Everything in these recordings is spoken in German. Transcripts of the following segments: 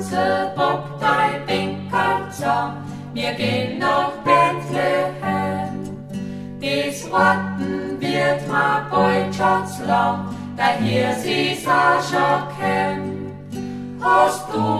Hansel, Bock, dein Winkelzer, wir gehen nach Bethlehem. Dies Rotten wird ma Beutschatz lang, da hier sie Sascha kennt. Hast du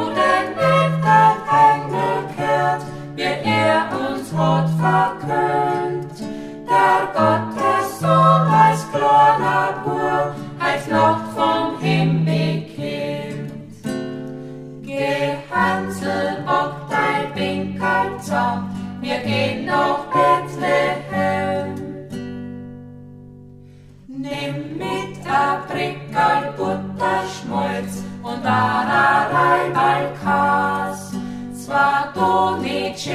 Geh Hansel, bock dein Winkel zusammen, wir gehen nach Bethlehem. Nimm mit a Prickel Butterschmolz und a Reiberl. Zwar du nicht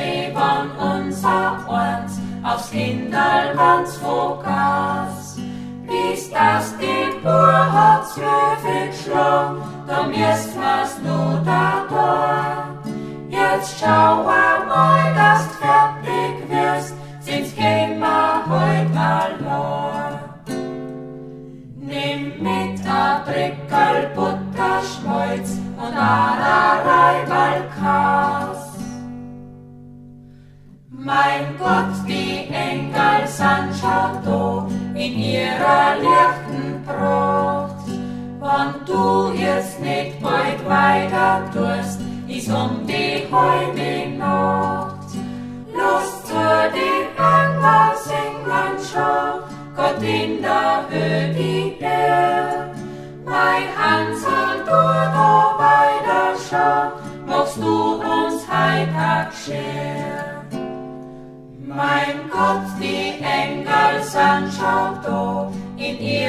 unser Orns aufs Hinderlands Vogas. Bis das die Bur hat zwölfig schlug, da mirst was nur. Jetzt schau mal, dass du fertig wirst, gehen wir heut allein. Nimm mit a Brickel Butterschmolz und a Reiberl Kas. Mein Gott, die Engel sind schon in ihrer lichten Pracht. Wenn du jetzt nicht bald weiter tust, ist um die halbe Nacht. Lust zu die Engel singen schon, Gott in der Höhe die Ehre. Mein Hansel, du da weiter schau, machst du uns heiter scher. Mein Gott, die Engel sind schon da in ihr